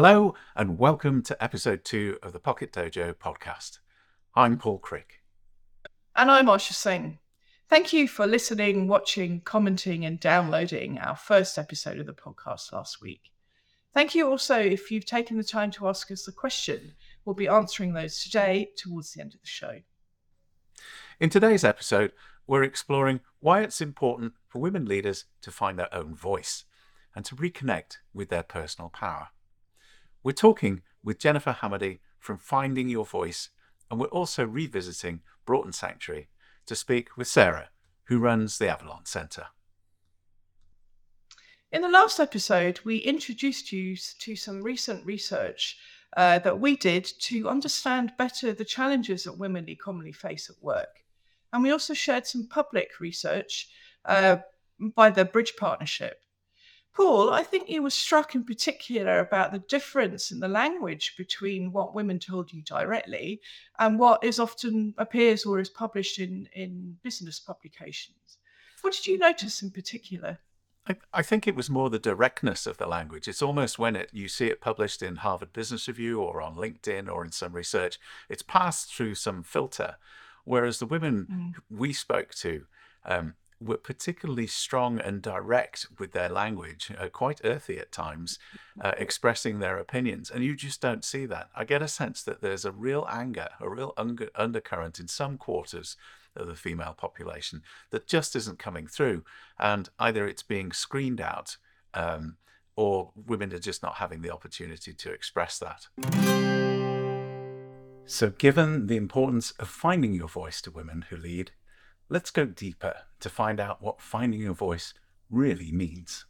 Hello, and welcome to episode two of the Pocket Dojo podcast. I'm Paul Crick. And I'm Asha Singh. Thank you for listening, watching, commenting, and downloading our first episode of the podcast last week. Thank you also if you've taken the time to ask us a question. We'll be answering those today towards the end of the show. In today's episode, we're exploring why it's important for women leaders to find their own voice and to reconnect with their personal power. We're talking with Jennifer Hamady from Finding Your Voice, and we're also revisiting Broughton Sanctuary to speak with Sarah, who runs the Avalon Centre. In the last episode, we introduced you to some recent research uh, that we did to understand better the challenges that women commonly face at work. And we also shared some public research uh, by the Bridge Partnership Paul, I think you were struck in particular about the difference in the language between what women told you directly and what is often appears or is published in, in business publications. What did you notice in particular? I, I think it was more the directness of the language. It's almost when it you see it published in Harvard Business Review or on LinkedIn or in some research, it's passed through some filter. Whereas the women mm. we spoke to, um, were particularly strong and direct with their language, uh, quite earthy at times, uh, expressing their opinions. And you just don't see that. I get a sense that there's a real anger, a real un- undercurrent in some quarters of the female population that just isn't coming through. And either it's being screened out um, or women are just not having the opportunity to express that. So, given the importance of finding your voice to women who lead, let's go deeper to find out what finding your voice really means.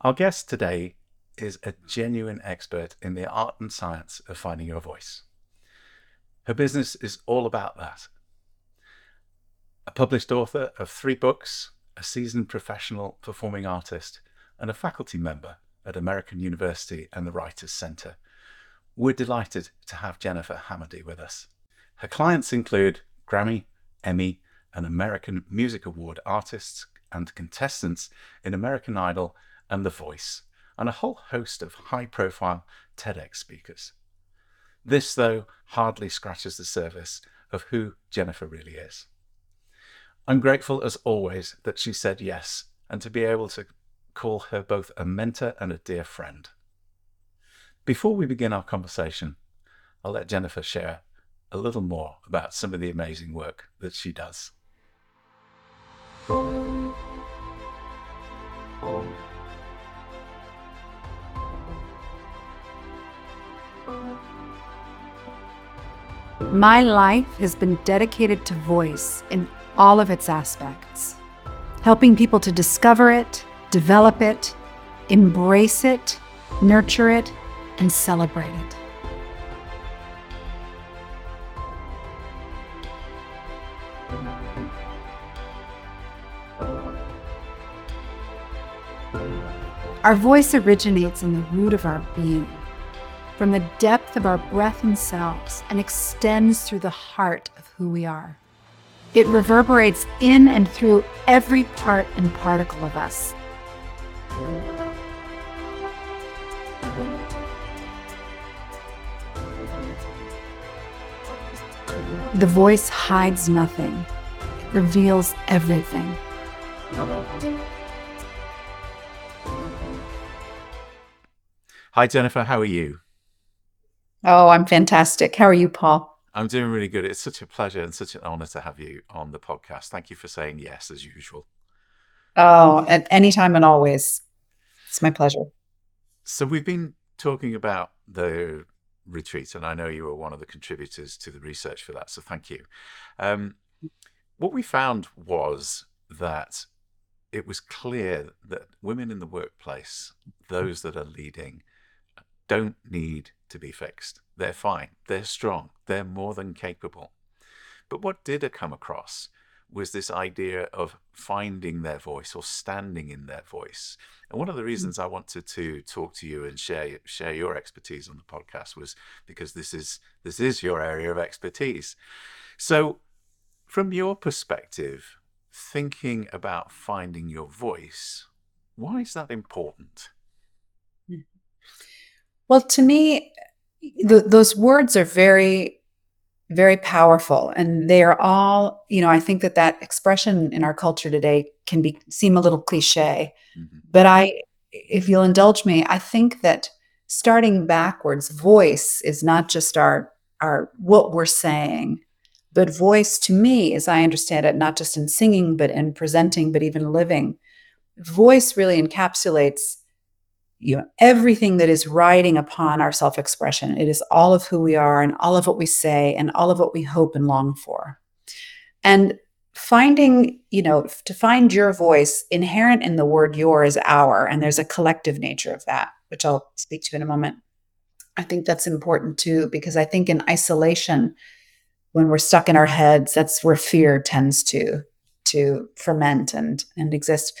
Our guest today is a genuine expert in the art and science of finding your voice. Her business is all about that. A published author of three books, a seasoned professional performing artist, and a faculty member at American University and the Writers' Centre. We're delighted to have Jennifer Hamady with us. Her clients include Grammy, Emmy, and American Music Award artists and contestants in American Idol and The Voice, and a whole host of high profile TEDx speakers. This, though, hardly scratches the surface of who Jennifer really is. I'm grateful as always that she said yes and to be able to call her both a mentor and a dear friend. Before we begin our conversation, I'll let Jennifer share a little more about some of the amazing work that she does. My life has been dedicated to voice in all of its aspects, helping people to discover it, develop it, embrace it, nurture it, and celebrate it. Our voice originates in the root of our being, from the depth of our breath and cells, and extends through the heart of who we are. It reverberates in and through every part and particle of us. The voice hides nothing, it reveals everything. Hi, Jennifer. How are you? Oh, I'm fantastic. How are you, Paul? I'm doing really good. It's such a pleasure and such an honor to have you on the podcast. Thank you for saying yes, as usual. Oh, at any time and always. It's my pleasure. So, we've been talking about the retreat, and I know you were one of the contributors to the research for that. So, thank you. Um, what we found was that it was clear that women in the workplace, those that are leading, don't need to be fixed. They're fine. They're strong. They're more than capable. But what did I come across was this idea of finding their voice or standing in their voice. And one of the hmm. reasons I wanted to talk to you and share share your expertise on the podcast was because this is this is your area of expertise. So from your perspective, thinking about finding your voice, why is that important? Well, to me, th- those words are very, very powerful, and they are all. You know, I think that that expression in our culture today can be seem a little cliche, mm-hmm. but I, if you'll indulge me, I think that starting backwards, voice is not just our our what we're saying, but voice to me, as I understand it, not just in singing, but in presenting, but even living, voice really encapsulates you know everything that is riding upon our self-expression. It is all of who we are and all of what we say and all of what we hope and long for. And finding you know to find your voice inherent in the word your is our and there's a collective nature of that which i'll speak to in a moment. I think that's important too because i think in isolation when we're stuck in our heads that's where fear tends to to ferment and and exist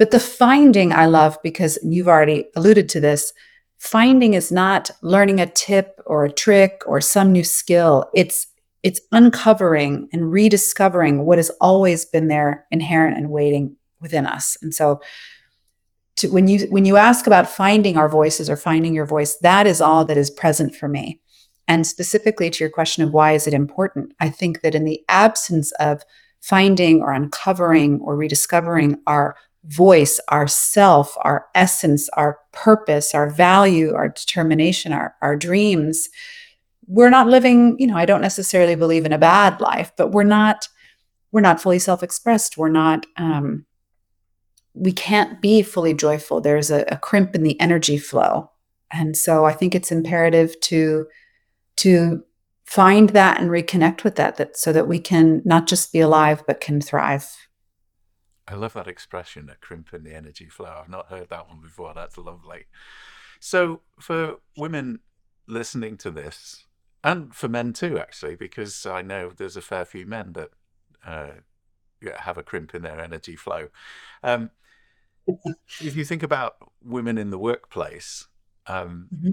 but the finding I love because you've already alluded to this. Finding is not learning a tip or a trick or some new skill. It's it's uncovering and rediscovering what has always been there inherent and waiting within us. And so to, when you when you ask about finding our voices or finding your voice, that is all that is present for me. And specifically to your question of why is it important? I think that in the absence of finding or uncovering or rediscovering our voice, our self, our essence, our purpose, our value, our determination, our, our dreams, we're not living, you know, I don't necessarily believe in a bad life, but we're not, we're not fully self-expressed. We're not, um, we can't be fully joyful. There's a, a crimp in the energy flow. And so I think it's imperative to, to find that and reconnect with that, that so that we can not just be alive, but can thrive. I love that expression, a crimp in the energy flow. I've not heard that one before. That's lovely. So, for women listening to this, and for men too, actually, because I know there's a fair few men that uh, have a crimp in their energy flow. Um, if you think about women in the workplace, um, mm-hmm.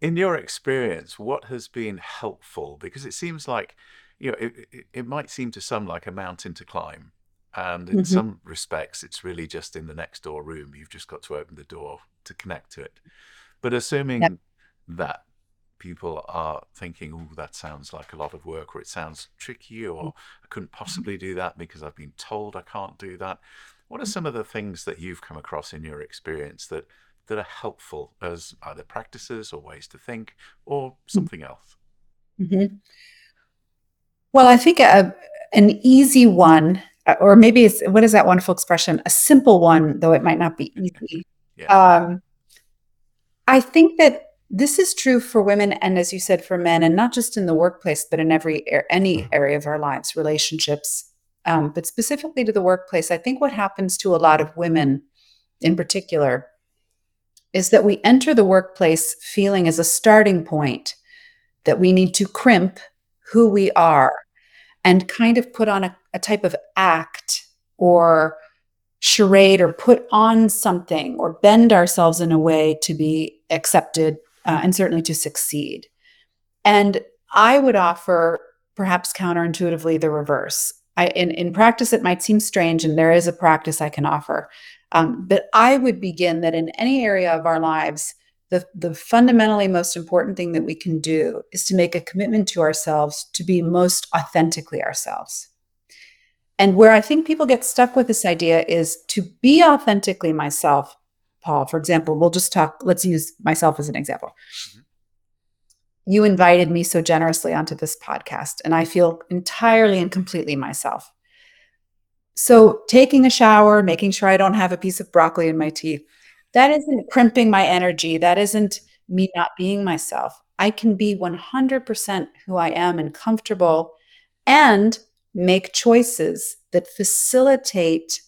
in your experience, what has been helpful? Because it seems like, you know, it, it, it might seem to some like a mountain to climb and in mm-hmm. some respects, it's really just in the next door room. You've just got to open the door to connect to it. But assuming yep. that people are thinking, oh, that sounds like a lot of work, or it sounds tricky, or mm. I couldn't mm-hmm. possibly do that because I've been told I can't do that. What are some of the things that you've come across in your experience that that are helpful as either practices or ways to think or mm. something else? Mm-hmm. Well, I think a, an easy one uh, or maybe it's what is that wonderful expression? A simple one, though it might not be easy. Yeah. Um, I think that this is true for women and as you said for men and not just in the workplace but in every any mm-hmm. area of our lives relationships um, but specifically to the workplace i think what happens to a lot of women in particular is that we enter the workplace feeling as a starting point that we need to crimp who we are and kind of put on a, a type of act or charade or put on something or bend ourselves in a way to be accepted uh, and certainly to succeed. And I would offer, perhaps counterintuitively, the reverse. I, in, in practice, it might seem strange, and there is a practice I can offer. Um, but I would begin that in any area of our lives, the, the fundamentally most important thing that we can do is to make a commitment to ourselves to be most authentically ourselves. And where I think people get stuck with this idea is to be authentically myself. Paul, for example, we'll just talk, let's use myself as an example. Mm-hmm. You invited me so generously onto this podcast, and I feel entirely and completely myself. So, taking a shower, making sure I don't have a piece of broccoli in my teeth, that isn't crimping my energy. That isn't me not being myself. I can be 100% who I am and comfortable and make choices that facilitate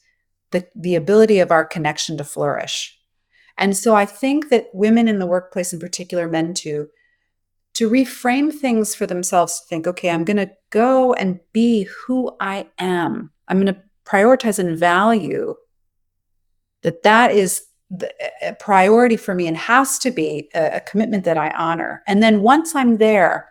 the, the ability of our connection to flourish. And so I think that women in the workplace, in particular, men too, to reframe things for themselves to think, okay, I'm going to go and be who I am. I'm going to prioritize and value that that is a priority for me and has to be a, a commitment that I honor. And then once I'm there,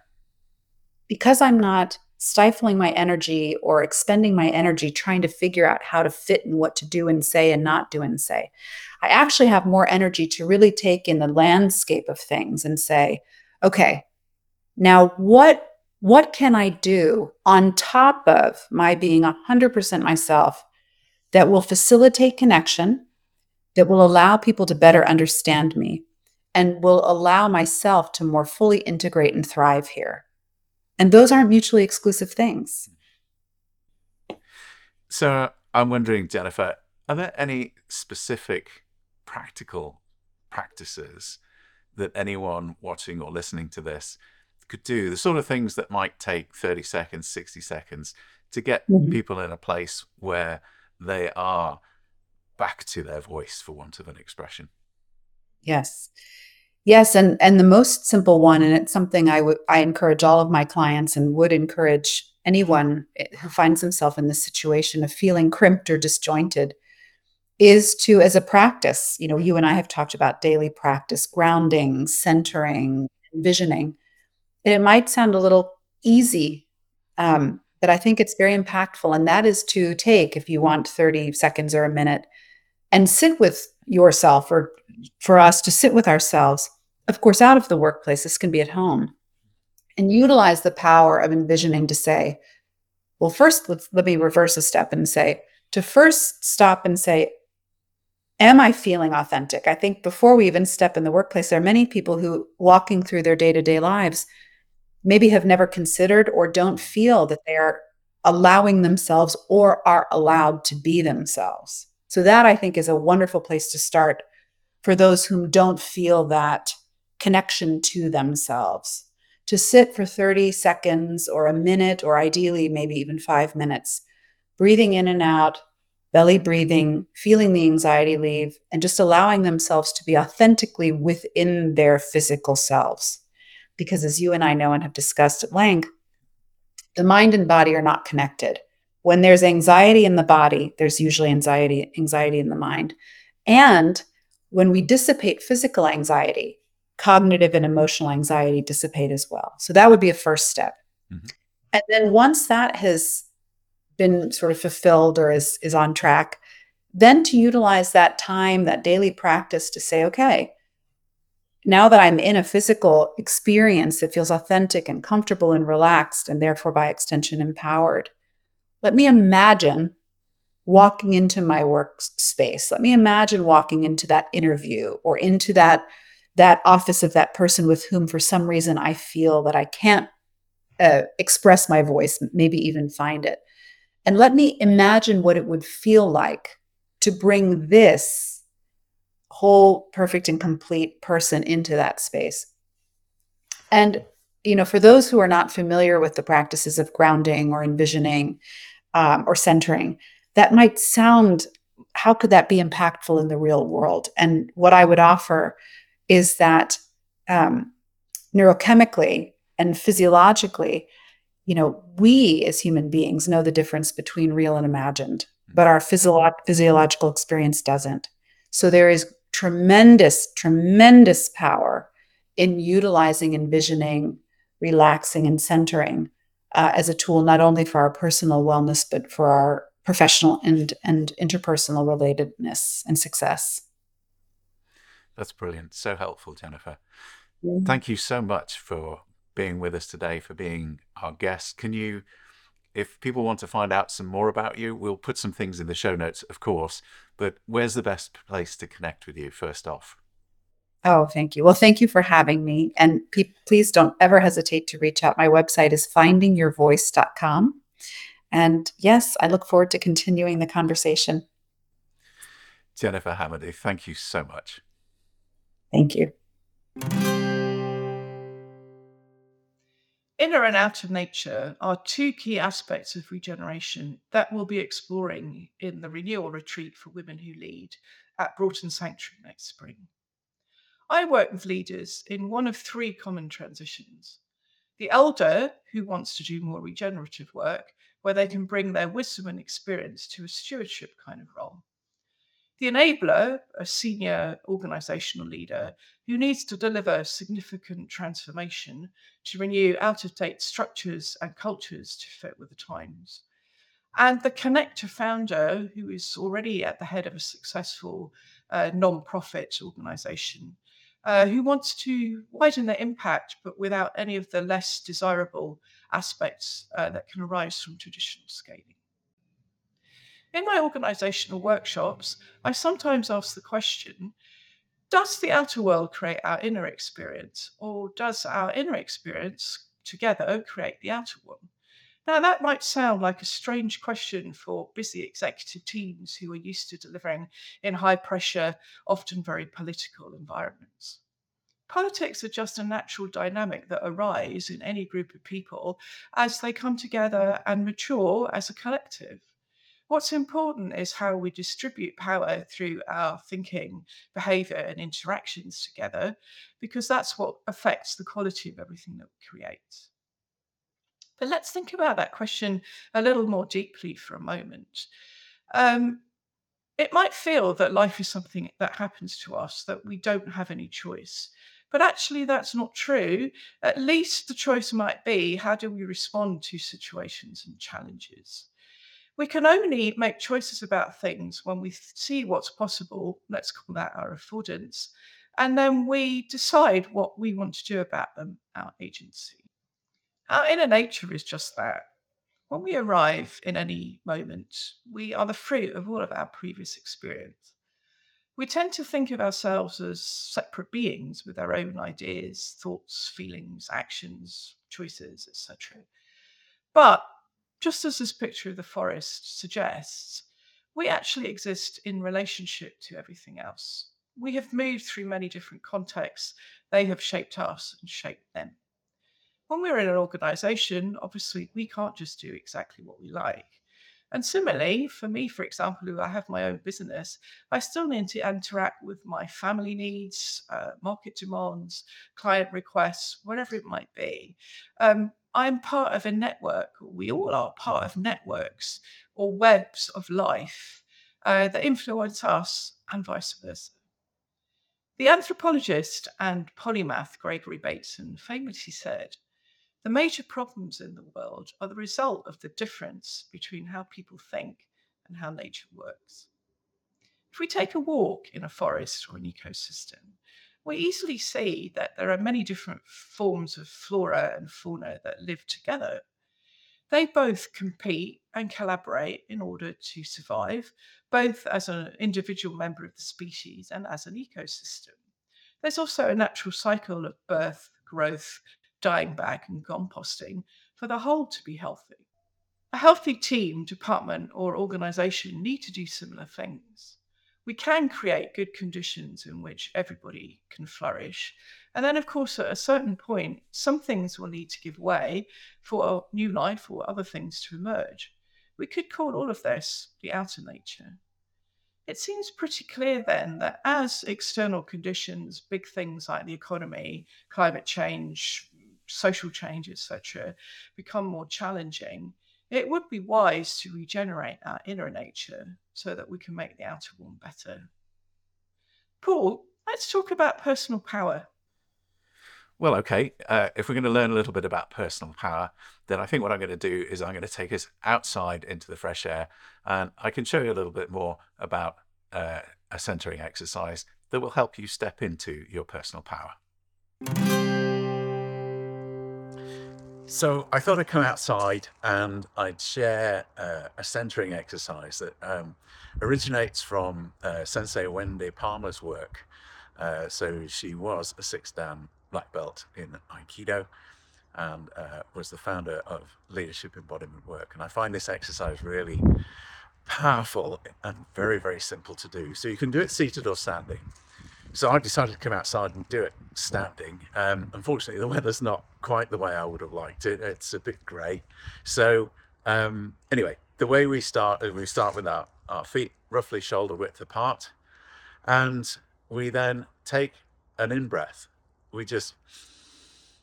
because I'm not stifling my energy or expending my energy trying to figure out how to fit and what to do and say and not do and say, I actually have more energy to really take in the landscape of things and say, okay, now what what can I do on top of my being 100% myself that will facilitate connection, that will allow people to better understand me, and will allow myself to more fully integrate and thrive here? And those aren't mutually exclusive things. So I'm wondering, Jennifer, are there any specific practical practices that anyone watching or listening to this could do? The sort of things that might take 30 seconds, 60 seconds to get mm-hmm. people in a place where they are back to their voice, for want of an expression. Yes. Yes, and and the most simple one, and it's something I would I encourage all of my clients and would encourage anyone eh, who finds himself in this situation of feeling crimped or disjointed, is to as a practice. You know, you and I have talked about daily practice, grounding, centering, envisioning. And it might sound a little easy, um, but I think it's very impactful. And that is to take, if you want 30 seconds or a minute, and sit with yourself or for us to sit with ourselves, of course, out of the workplace, this can be at home, and utilize the power of envisioning to say, well, first, let's, let me reverse a step and say, to first stop and say, am I feeling authentic? I think before we even step in the workplace, there are many people who, walking through their day to day lives, maybe have never considered or don't feel that they are allowing themselves or are allowed to be themselves. So, that I think is a wonderful place to start for those who don't feel that connection to themselves. To sit for 30 seconds or a minute, or ideally, maybe even five minutes, breathing in and out, belly breathing, feeling the anxiety leave, and just allowing themselves to be authentically within their physical selves. Because as you and I know and have discussed at length, the mind and body are not connected. When there's anxiety in the body, there's usually anxiety anxiety in the mind. And when we dissipate physical anxiety, cognitive and emotional anxiety dissipate as well. So that would be a first step. Mm-hmm. And then once that has been sort of fulfilled or is is on track, then to utilize that time, that daily practice to say, okay, now that I'm in a physical experience that feels authentic and comfortable and relaxed, and therefore by extension empowered, let me imagine walking into my workspace. Let me imagine walking into that interview or into that that office of that person with whom for some reason I feel that I can't uh, express my voice, maybe even find it. And let me imagine what it would feel like to bring this whole perfect and complete person into that space. And you know, for those who are not familiar with the practices of grounding or envisioning um, or centering, that might sound how could that be impactful in the real world? And what i would offer is that um, neurochemically and physiologically you know we as human beings know the difference between real and imagined but our physio- physiological experience doesn't. So there is tremendous tremendous power in utilizing envisioning relaxing and centering uh, as a tool not only for our personal wellness but for our professional and and interpersonal relatedness and success. That's brilliant. So helpful, Jennifer. Mm-hmm. Thank you so much for being with us today, for being our guest. Can you, if people want to find out some more about you, we'll put some things in the show notes, of course, but where's the best place to connect with you first off? Oh, thank you. Well, thank you for having me. And pe- please don't ever hesitate to reach out. My website is findingyourvoice.com. And yes, I look forward to continuing the conversation. Jennifer Hamady, thank you so much. Thank you. Inner and out of nature are two key aspects of regeneration that we'll be exploring in the renewal retreat for women who lead at Broughton Sanctuary next spring. I work with leaders in one of three common transitions the elder who wants to do more regenerative work where they can bring their wisdom and experience to a stewardship kind of role. The enabler, a senior organizational leader who needs to deliver significant transformation to renew out of date structures and cultures to fit with the times. And the connector founder, who is already at the head of a successful uh, non profit organization uh, who wants to widen their impact, but without any of the less desirable aspects uh, that can arise from traditional scaling. In my organizational workshops, I sometimes ask the question Does the outer world create our inner experience, or does our inner experience together create the outer one? Now, that might sound like a strange question for busy executive teams who are used to delivering in high pressure, often very political environments. Politics are just a natural dynamic that arise in any group of people as they come together and mature as a collective. What's important is how we distribute power through our thinking, behavior, and interactions together, because that's what affects the quality of everything that we create. But let's think about that question a little more deeply for a moment. Um, it might feel that life is something that happens to us, that we don't have any choice. But actually, that's not true. At least the choice might be how do we respond to situations and challenges? we can only make choices about things when we see what's possible. Let's call that our affordance. And then we decide what we want to do about them, our agency. Our inner nature is just that. When we arrive in any moment, we are the fruit of all of our previous experience. We tend to think of ourselves as separate beings with our own ideas, thoughts, feelings, actions, choices, etc. But just as this picture of the forest suggests, we actually exist in relationship to everything else. We have moved through many different contexts. They have shaped us and shaped them. When we're in an organization, obviously, we can't just do exactly what we like. And similarly, for me, for example, who I have my own business, I still need to interact with my family needs, uh, market demands, client requests, whatever it might be. Um, I'm part of a network, we all are part of networks or webs of life uh, that influence us and vice versa. The anthropologist and polymath Gregory Bateson famously said, The major problems in the world are the result of the difference between how people think and how nature works. If we take a walk in a forest or an ecosystem, we easily see that there are many different forms of flora and fauna that live together. They both compete and collaborate in order to survive, both as an individual member of the species and as an ecosystem. There's also a natural cycle of birth, growth, dying back, and composting for the whole to be healthy. A healthy team, department, or organization need to do similar things we can create good conditions in which everybody can flourish. And then, of course, at a certain point, some things will need to give way for new life or other things to emerge. We could call all of this the outer nature. It seems pretty clear then that as external conditions, big things like the economy, climate change, social change, etc., become more challenging, it would be wise to regenerate our inner nature so that we can make the outer one better. Paul, let's talk about personal power. Well, okay. Uh, if we're going to learn a little bit about personal power, then I think what I'm going to do is I'm going to take us outside into the fresh air and I can show you a little bit more about uh, a centering exercise that will help you step into your personal power. So I thought I'd come outside and I'd share uh, a centering exercise that um, originates from uh, Sensei Wendy Palmer's work. Uh, so she was a six dan black belt in Aikido and uh, was the founder of Leadership Embodiment Work. And I find this exercise really powerful and very, very simple to do. So you can do it seated or standing. So I decided to come outside and do it standing. Um, unfortunately, the weather's not quite the way I would have liked it. It's a bit grey. So um, anyway, the way we start is we start with our, our feet roughly shoulder width apart, and we then take an in breath. We just,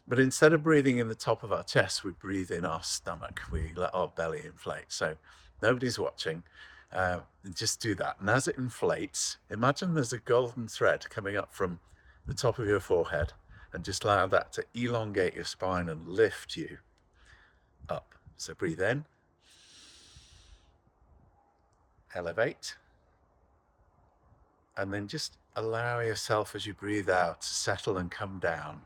but instead of breathing in the top of our chest, we breathe in our stomach. We let our belly inflate. So nobody's watching. Uh, just do that. And as it inflates, imagine there's a golden thread coming up from the top of your forehead and just allow that to elongate your spine and lift you up. So breathe in, elevate, And then just allow yourself as you breathe out to settle and come down.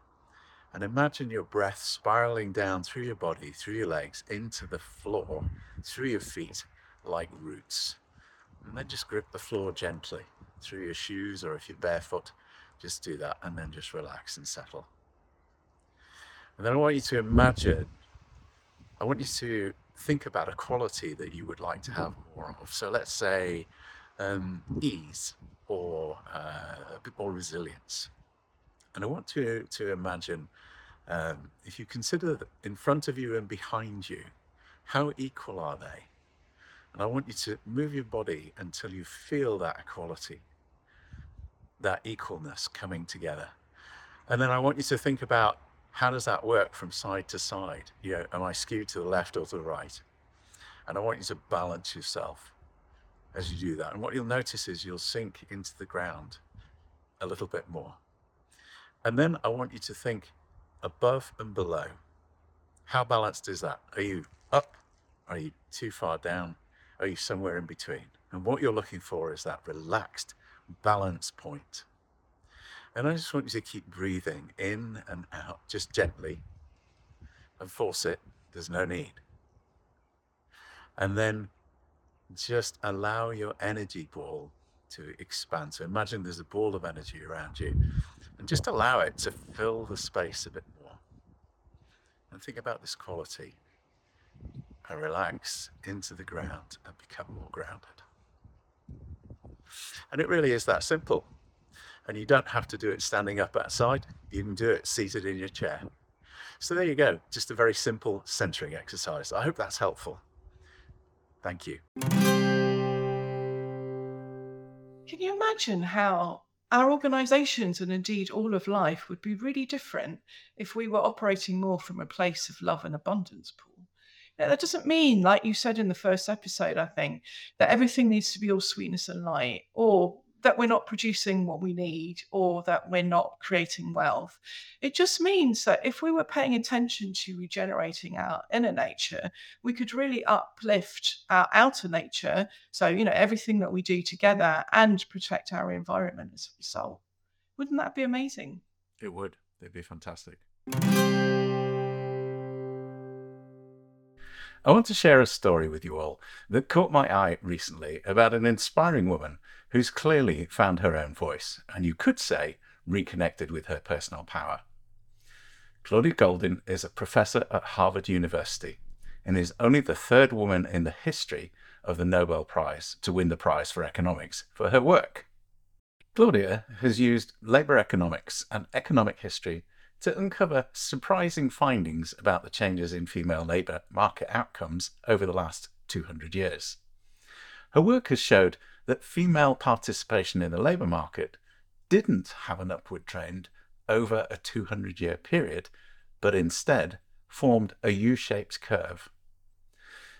And imagine your breath spiraling down through your body, through your legs, into the floor, through your feet, like roots. And then just grip the floor gently through your shoes, or if you're barefoot, just do that and then just relax and settle. And then I want you to imagine, I want you to think about a quality that you would like to have more of. So let's say um, ease or uh, a bit more resilience. And I want to, to imagine um, if you consider in front of you and behind you, how equal are they? And I want you to move your body until you feel that equality, that equalness coming together. And then I want you to think about how does that work from side to side? You know, am I skewed to the left or to the right? And I want you to balance yourself as you do that. And what you'll notice is you'll sink into the ground a little bit more. And then I want you to think above and below. How balanced is that? Are you up? Are you too far down? Are you somewhere in between? And what you're looking for is that relaxed balance point. And I just want you to keep breathing in and out, just gently, and force it. There's no need. And then just allow your energy ball to expand. So imagine there's a ball of energy around you, and just allow it to fill the space a bit more. And think about this quality. And relax into the ground and become more grounded. And it really is that simple. And you don't have to do it standing up outside, you can do it seated in your chair. So there you go, just a very simple centering exercise. I hope that's helpful. Thank you. Can you imagine how our organizations and indeed all of life would be really different if we were operating more from a place of love and abundance, Paul? That doesn't mean, like you said in the first episode, I think, that everything needs to be all sweetness and light or that we're not producing what we need or that we're not creating wealth. It just means that if we were paying attention to regenerating our inner nature, we could really uplift our outer nature. So, you know, everything that we do together and protect our environment as a result. Wouldn't that be amazing? It would. It'd be fantastic. I want to share a story with you all that caught my eye recently about an inspiring woman who's clearly found her own voice, and you could say reconnected with her personal power. Claudia Goldin is a professor at Harvard University and is only the third woman in the history of the Nobel Prize to win the prize for economics for her work. Claudia has used labor economics and economic history to uncover surprising findings about the changes in female labour market outcomes over the last 200 years. Her work has showed that female participation in the labour market didn't have an upward trend over a 200 year period, but instead formed a U shaped curve.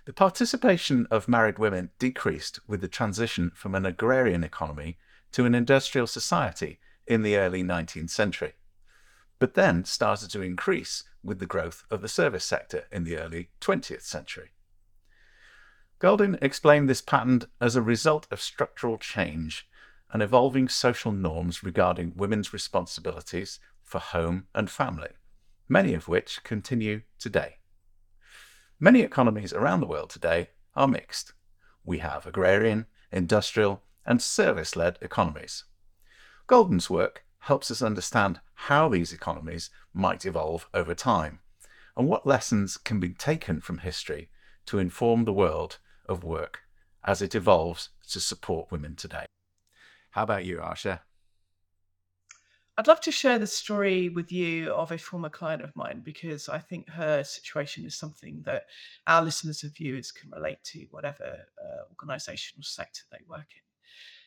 The participation of married women decreased with the transition from an agrarian economy to an industrial society in the early 19th century but then started to increase with the growth of the service sector in the early 20th century. Goldin explained this pattern as a result of structural change and evolving social norms regarding women's responsibilities for home and family, many of which continue today. Many economies around the world today are mixed. We have agrarian, industrial, and service led economies. Goldin's work helps us understand how these economies might evolve over time and what lessons can be taken from history to inform the world of work as it evolves to support women today. How about you, Asha? I'd love to share the story with you of a former client of mine because I think her situation is something that our listeners and viewers can relate to, whatever uh, organizational sector they work in.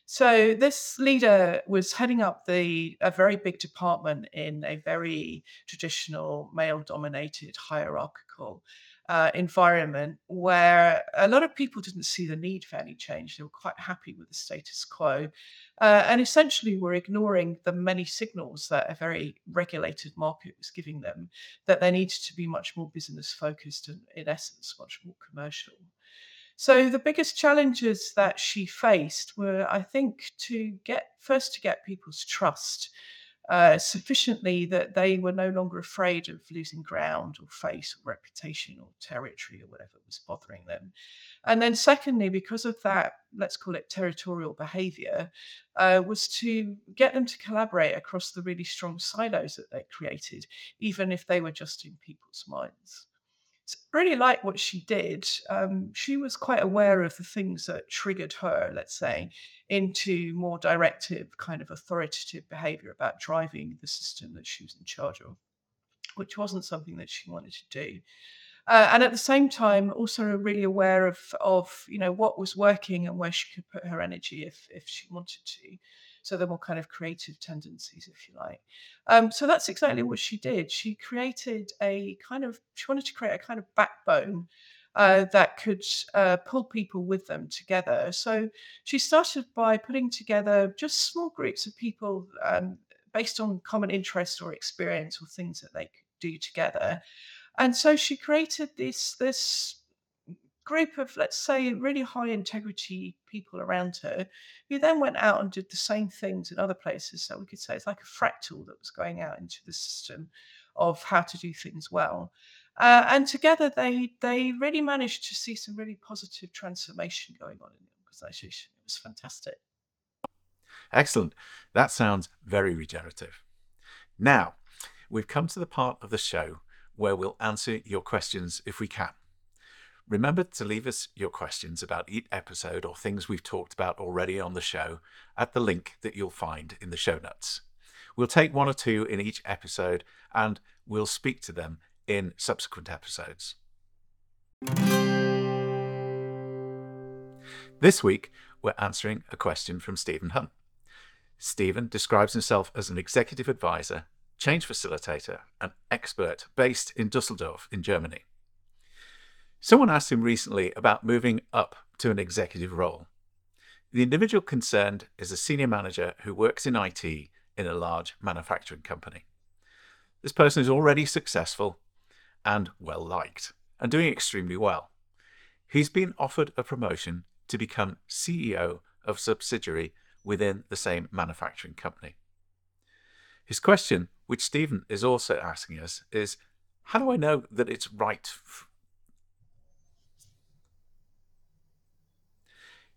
So this leader was heading up the a very big department in a very traditional male-dominated hierarchical uh, environment where a lot of people didn't see the need for any change. They were quite happy with the status quo, uh, and essentially were ignoring the many signals that a very regulated market was giving them that they needed to be much more business focused and, in essence, much more commercial. So the biggest challenges that she faced were, I think, to get first to get people's trust uh, sufficiently that they were no longer afraid of losing ground or face or reputation or territory or whatever was bothering them. And then, secondly, because of that, let's call it territorial behavior, uh, was to get them to collaborate across the really strong silos that they created, even if they were just in people's minds really like what she did. Um, she was quite aware of the things that triggered her, let's say, into more directive, kind of authoritative behavior about driving the system that she was in charge of, which wasn't something that she wanted to do. Uh, and at the same time, also really aware of of you know what was working and where she could put her energy if if she wanted to. So the more kind of creative tendencies, if you like. Um, so that's exactly what she did. She created a kind of, she wanted to create a kind of backbone uh, that could uh, pull people with them together. So she started by putting together just small groups of people um, based on common interest or experience or things that they could do together. And so she created this this group of, let's say, really high integrity people around her, who then went out and did the same things in other places. So we could say it's like a fractal that was going out into the system of how to do things well. Uh, and together, they they really managed to see some really positive transformation going on in the organisation. It was fantastic. Excellent. That sounds very regenerative. Now, we've come to the part of the show where we'll answer your questions if we can. Remember to leave us your questions about each episode or things we've talked about already on the show at the link that you'll find in the show notes. We'll take one or two in each episode and we'll speak to them in subsequent episodes. This week, we're answering a question from Stephen Hunt. Stephen describes himself as an executive advisor, change facilitator, and expert based in Dusseldorf in Germany. Someone asked him recently about moving up to an executive role. The individual concerned is a senior manager who works in IT in a large manufacturing company. This person is already successful and well liked and doing extremely well. He's been offered a promotion to become CEO of subsidiary within the same manufacturing company. His question, which Stephen is also asking us, is how do I know that it's right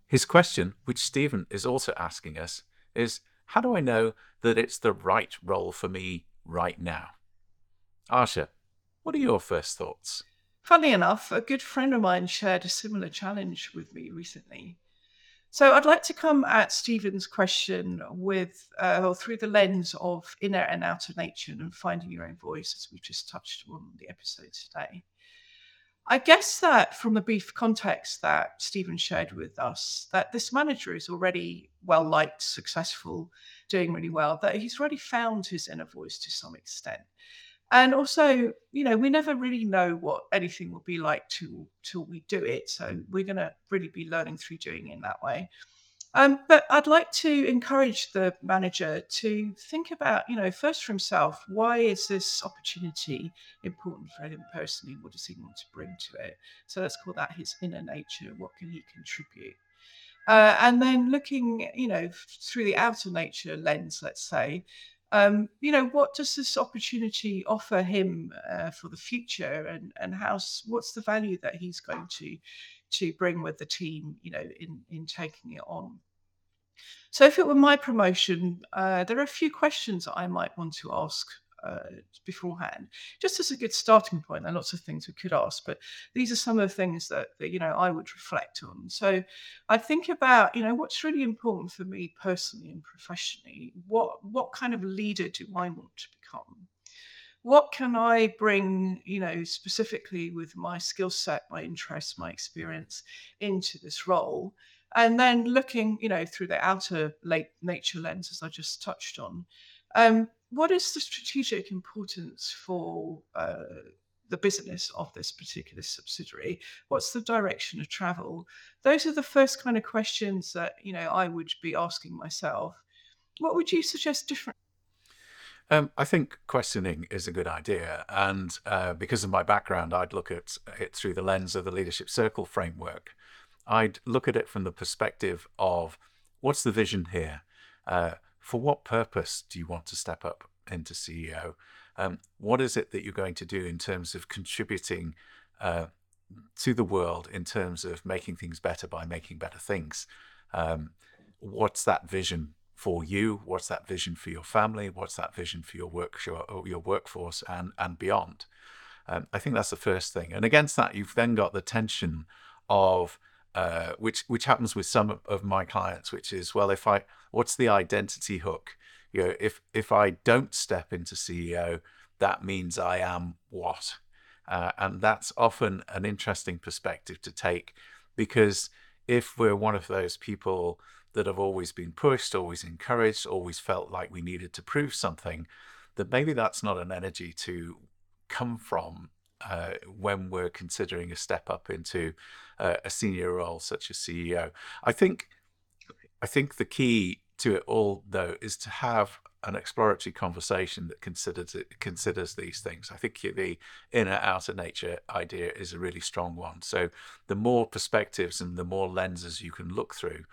His question, which Stephen is also asking us, is how do I know that it's the right role for me right now? Asha, what are your first thoughts? Funny enough, a good friend of mine shared a similar challenge with me recently. So I'd like to come at Stephen's question with uh, or through the lens of inner and outer nature and finding your own voice, as we've just touched on the episode today. I guess that from the brief context that Stephen shared with us, that this manager is already well liked, successful, doing really well, that he's already found his inner voice to some extent. And also, you know, we never really know what anything will be like till till we do it. So we're gonna really be learning through doing it in that way. Um, but I'd like to encourage the manager to think about, you know, first for himself, why is this opportunity important for him personally? What does he want to bring to it? So let's call that his inner nature. What can he contribute? Uh, and then looking, you know, through the outer nature lens, let's say, um, you know, what does this opportunity offer him uh, for the future, and and how's what's the value that he's going to to bring with the team, you know, in in taking it on. So, if it were my promotion, uh, there are a few questions I might want to ask uh, beforehand, just as a good starting point. There are lots of things we could ask, but these are some of the things that, that you know I would reflect on. So, I think about you know what's really important for me personally and professionally. What what kind of leader do I want to become? what can I bring, you know, specifically with my skill set, my interests, my experience into this role? And then looking, you know, through the outer late nature lens, as I just touched on, um, what is the strategic importance for uh, the business of this particular subsidiary? What's the direction of travel? Those are the first kind of questions that you know I would be asking myself. What would you suggest different? Um, I think questioning is a good idea. And uh, because of my background, I'd look at it through the lens of the Leadership Circle framework. I'd look at it from the perspective of what's the vision here? Uh, for what purpose do you want to step up into CEO? Um, what is it that you're going to do in terms of contributing uh, to the world in terms of making things better by making better things? Um, what's that vision for you? What's that vision for your family? What's that vision for your work, your, workforce, and and beyond? Um, I think that's the first thing. And against that, you've then got the tension of uh, which which happens with some of my clients, which is well, if I what's the identity hook? You know, if if I don't step into CEO, that means I am what, uh, and that's often an interesting perspective to take, because if we're one of those people that have always been pushed, always encouraged, always felt like we needed to prove something, that maybe that's not an energy to come from uh, when we're considering a step up into uh, a senior role such as CEO. I think I think the key to it all, though, is to have an exploratory conversation that considers it, considers these things. I think the inner outer nature idea is a really strong one. So the more perspectives and the more lenses you can look through,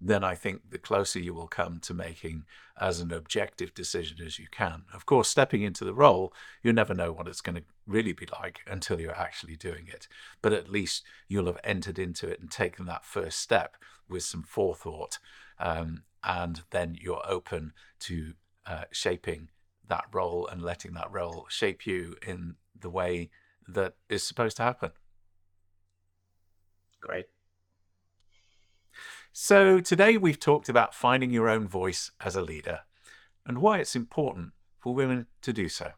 then I think the closer you will come to making as an objective decision as you can. Of course, stepping into the role, you never know what it's going to really be like until you're actually doing it. But at least you'll have entered into it and taken that first step with some forethought. Um, and then you're open to uh, shaping that role and letting that role shape you in the way that is supposed to happen. Great. So, today we've talked about finding your own voice as a leader and why it's important for women to do so.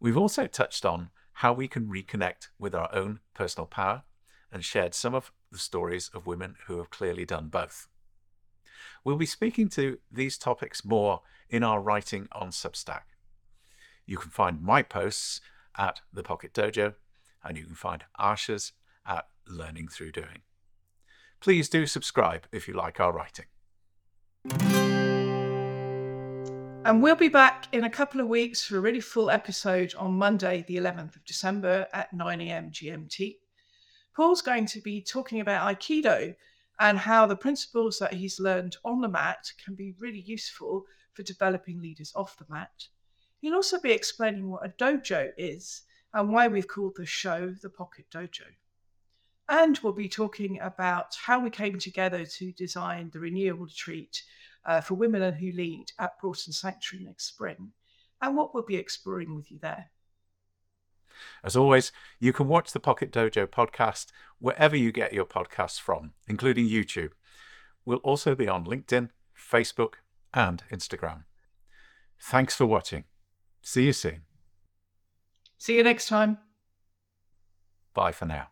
We've also touched on how we can reconnect with our own personal power and shared some of the stories of women who have clearly done both. We'll be speaking to these topics more in our writing on Substack. You can find my posts at the Pocket Dojo, and you can find Asha's at Learning Through Doing please do subscribe if you like our writing. And we'll be back in a couple of weeks for a really full episode on Monday, the 11th of December at 9 a.m. GMT. Paul's going to be talking about Aikido and how the principles that he's learned on the mat can be really useful for developing leaders off the mat. He'll also be explaining what a dojo is and why we've called the show the Pocket Dojo. And we'll be talking about how we came together to design the renewal retreat uh, for women who lead at Broughton Sanctuary next spring, and what we'll be exploring with you there. As always, you can watch the Pocket Dojo podcast wherever you get your podcasts from, including YouTube. We'll also be on LinkedIn, Facebook, and Instagram. Thanks for watching. See you soon. See you next time. Bye for now.